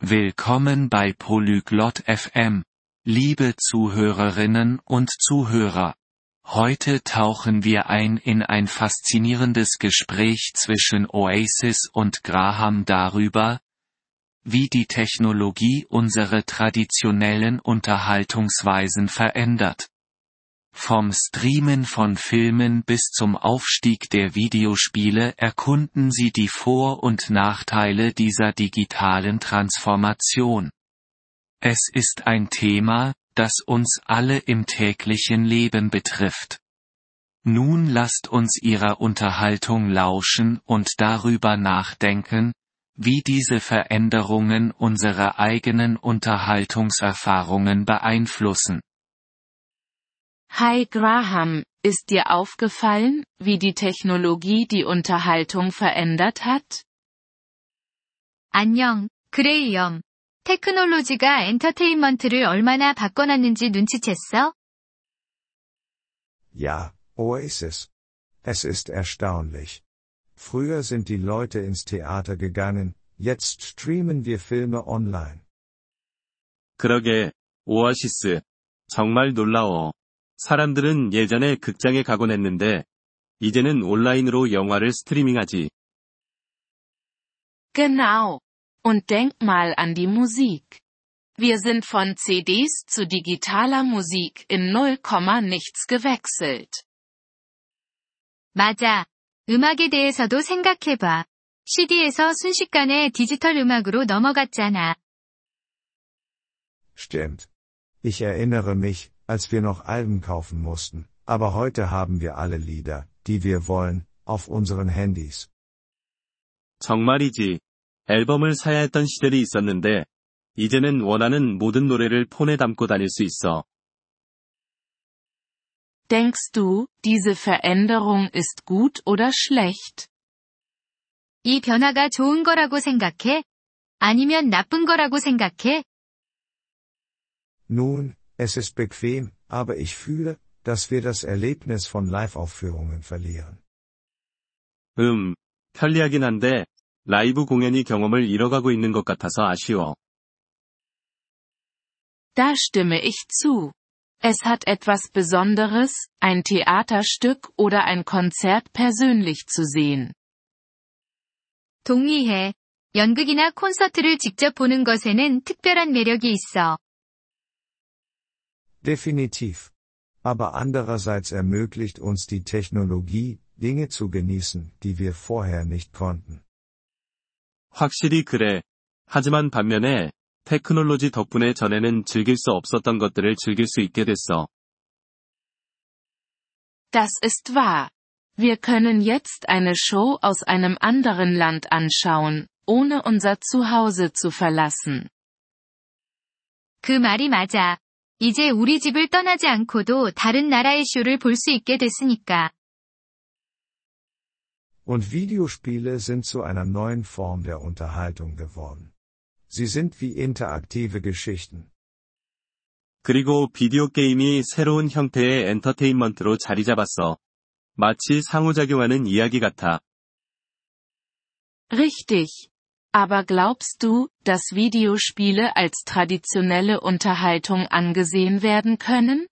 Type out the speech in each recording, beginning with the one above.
Willkommen bei Polyglot FM. Liebe Zuhörerinnen und Zuhörer. Heute tauchen wir ein in ein faszinierendes Gespräch zwischen Oasis und Graham darüber, wie die Technologie unsere traditionellen Unterhaltungsweisen verändert. Vom Streamen von Filmen bis zum Aufstieg der Videospiele erkunden sie die Vor- und Nachteile dieser digitalen Transformation. Es ist ein Thema, das uns alle im täglichen Leben betrifft. Nun lasst uns ihrer Unterhaltung lauschen und darüber nachdenken, wie diese Veränderungen unsere eigenen Unterhaltungserfahrungen beeinflussen. Hi Graham, ist dir aufgefallen, wie die Technologie die Unterhaltung verändert hat? 안녕, 그레이엄. 테크놀로지가 엔터테인먼트를 얼마나 바꿔놨는지 눈치챘어? Ja, Oasis. Es ist erstaunlich. Früher sind die Leute ins Theater gegangen, jetzt streamen wir Filme online. 그러게, 오아시스. 정말 놀라워. 사람들은 예전에 극장에 가곤 했는데, 이제는 온라인으로 영화를 스트리밍하지. Genau. Und denk mal an die Musik. Wir sind von CDs zu digitaler Musik in 0, nichts gewechselt. 맞아. 음악에 대해서도 생각해봐. CD에서 순식간에 디지털 음악으로 넘어갔잖아. Stimmt. Ich erinnere mich, als wir noch Alben kaufen mussten, aber heute haben wir alle Lieder, die wir wollen, auf unseren Handys. 정말이지. 앨범을 사야 했던 시절이 있었는데, 이제는 원하는 모든 노래를 폰에 담고 다닐 수 있어. Denkst du, diese Veränderung ist gut oder schlecht? 이 변화가 좋은 거라고 생각해? 아니면 나쁜 거라고 생각해? Nun, es ist bequem, aber ich fühle, dass wir das Erlebnis von Live-Aufführungen verlieren. 음, 편리하긴 한데, 라이브 공연이 경험을 잃어가고 있는 것 같아서 아쉬워. Da stimme ich zu. Es hat etwas Besonderes, ein Theaterstück oder ein Konzert persönlich zu sehen. 동의해. 연극이나 콘서트를 직접 보는 것에는 특별한 매력이 있어. Definitiv. Aber andererseits ermöglicht uns die Technologie, Dinge zu genießen, die wir vorher nicht konnten. 확실히 그래. 하지만 반면에, 테크놀로지 덕분에 전에는 즐길 수 없었던 것들을 즐길 수 있게 됐어. Das ist wahr. Wir können jetzt eine Show aus einem anderen Land anschauen, ohne unser Zuhause zu verlassen. 그 말이 맞아. 이제 우리 집을 떠나지 않고도 다른 나라의 쇼를 볼 수 있게 됐으니까. Und Videospiele sind zu einer neuen Form der Unterhaltung geworden. Sie sind wie interaktive Geschichten. 그리고 비디오 게임이 새로운 형태의 엔터테인먼트로 자리 잡았어. 마치 상호작용하는 이야기 같아. Richtig. Aber glaubst du, dass Videospiele als traditionelle Unterhaltung angesehen werden können?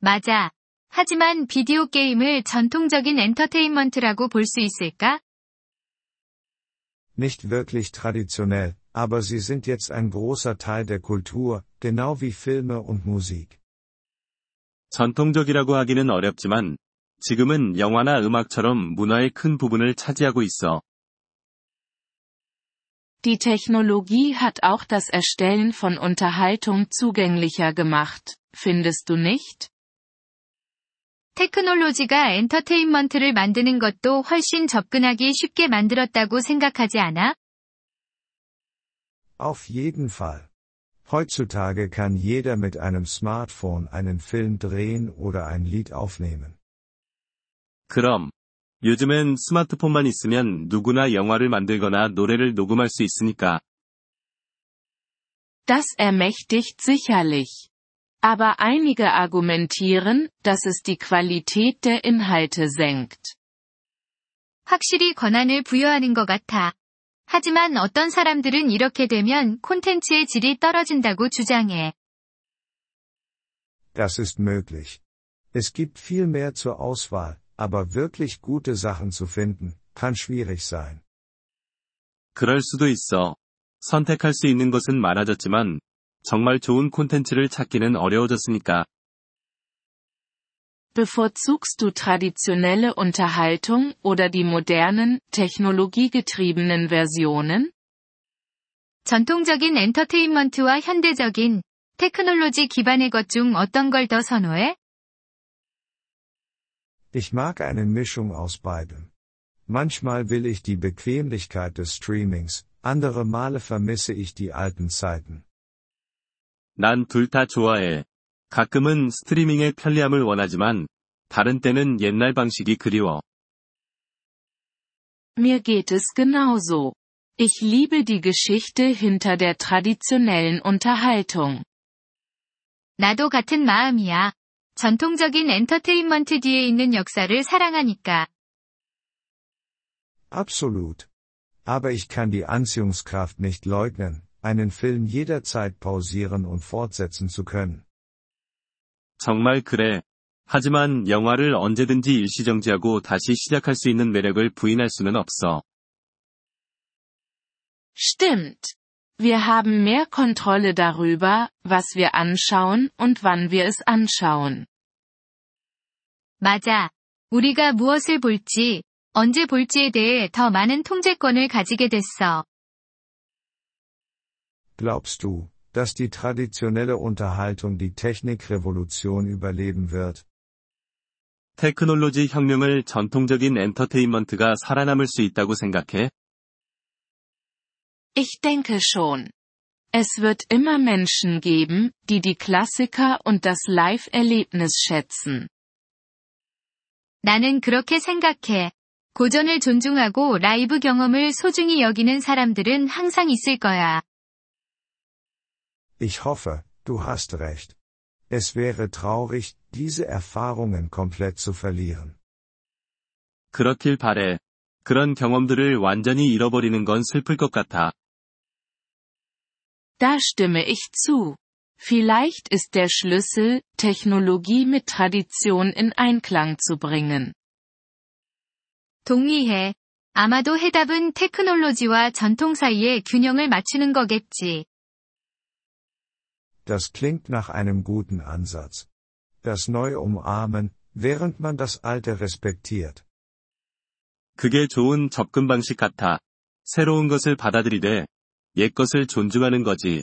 맞아. 하지만 비디오 게임을 전통적인 엔터테인먼트라고 볼 수 있을까? Nicht wirklich traditionell, aber sie sind jetzt ein großer Teil der Kultur, genau wie Filme und Musik. 전통적이라고 하기는 어렵지만, 지금은 영화나 음악처럼 문화의 큰 부분을 차지하고 있어. Die Technologie hat auch das Erstellen von Unterhaltung zugänglicher gemacht, findest du nicht? 테크놀로지가 엔터테인먼트를 만드는 것도 훨씬 접근하기 쉽게 만들었다고 생각하지 않아? Auf jeden Fall. Heutzutage kann jeder mit einem Smartphone einen Film drehen oder ein Lied aufnehmen. 그럼, 요즘엔 스마트폰만 있으면 누구나 영화를 만들거나 노래를 녹음할 수 있으니까. Das ermächtigt sicherlich. Aber einige argumentieren, dass es die Qualität der Inhalte senkt. 확실히 권한을 부여하는 것 같아. 하지만 어떤 사람들은 이렇게 되면 콘텐츠의 질이 떨어진다고 주장해. Das ist möglich. Es gibt viel mehr zur Auswahl, aber wirklich gute Sachen zu finden, kann schwierig sein. 그럴 수도 있어. 선택할 수 있는 것은 많아졌지만, 정말 좋은 콘텐츠를 찾기는 어려워졌으니까. Bevorzugst du traditionelle Unterhaltung oder die modernen, technologiegetriebenen Versionen? 전통적인 엔터테인먼트와 현대적인 테크놀로지 기반의 것 중 어떤 걸 더 선호해? Ich mag eine Mischung aus beidem. Manchmal will ich die Bequemlichkeit des Streamings, andere Male vermisse ich die alten Zeiten. 난 둘 다 좋아해. 가끔은 스트리밍의 편리함을 원하지만, 다른 때는 옛날 방식이 그리워. Mir geht es genauso. Ich liebe die Geschichte hinter der traditionellen Unterhaltung. 나도 같은 마음이야. 전통적인 엔터테인먼트 뒤에 있는 역사를 사랑하니까. Absolut. Aber ich kann die Anziehungskraft nicht leugnen, einen Film jederzeit pausieren und fortsetzen zu können. 정말 그래. 하지만 영화를 언제든지 일시정지하고 다시 시작할 수 있는 매력을 부인할 수는 없어. Stimmt. Wir haben mehr Kontrolle darüber, was wir anschauen und wann wir es anschauen. 맞아. 우리가 무엇을 볼지, 언제 볼지에 대해 더 많은 통제권을 가지게 됐어. Glaubst du, dass die traditionelle Unterhaltung die Technikrevolution überleben wird? 테크놀로지 혁명을 전통적인 엔터테인먼트가 살아남을 수 있다고 생각해? Ich denke schon. Es wird immer Menschen geben, die die Klassiker und das Live-Erlebnis schätzen. 나는 그렇게 생각해. 고전을 존중하고 라이브 경험을 소중히 여기는 사람들은 항상 있을 거야. Ich hoffe, du hast recht. Es wäre traurig, diese Erfahrungen komplett zu verlieren. 그렇길 바래. 그런 경험들을 완전히 잃어버리는 건 슬플 것 같아. Da stimme ich zu. Vielleicht ist der Schlüssel, Technologie mit Tradition in Einklang zu bringen. 동의해. 아마도 해답은 테크놀로지와 전통 사이의 균형을 맞추는 거겠지. Das klingt nach einem guten Ansatz. Das Neue umarmen, während man das Alte respektiert. 그게 좋은 접근 방식 같아. 새로운 것을 받아들이되, 옛 것을 존중하는 거지.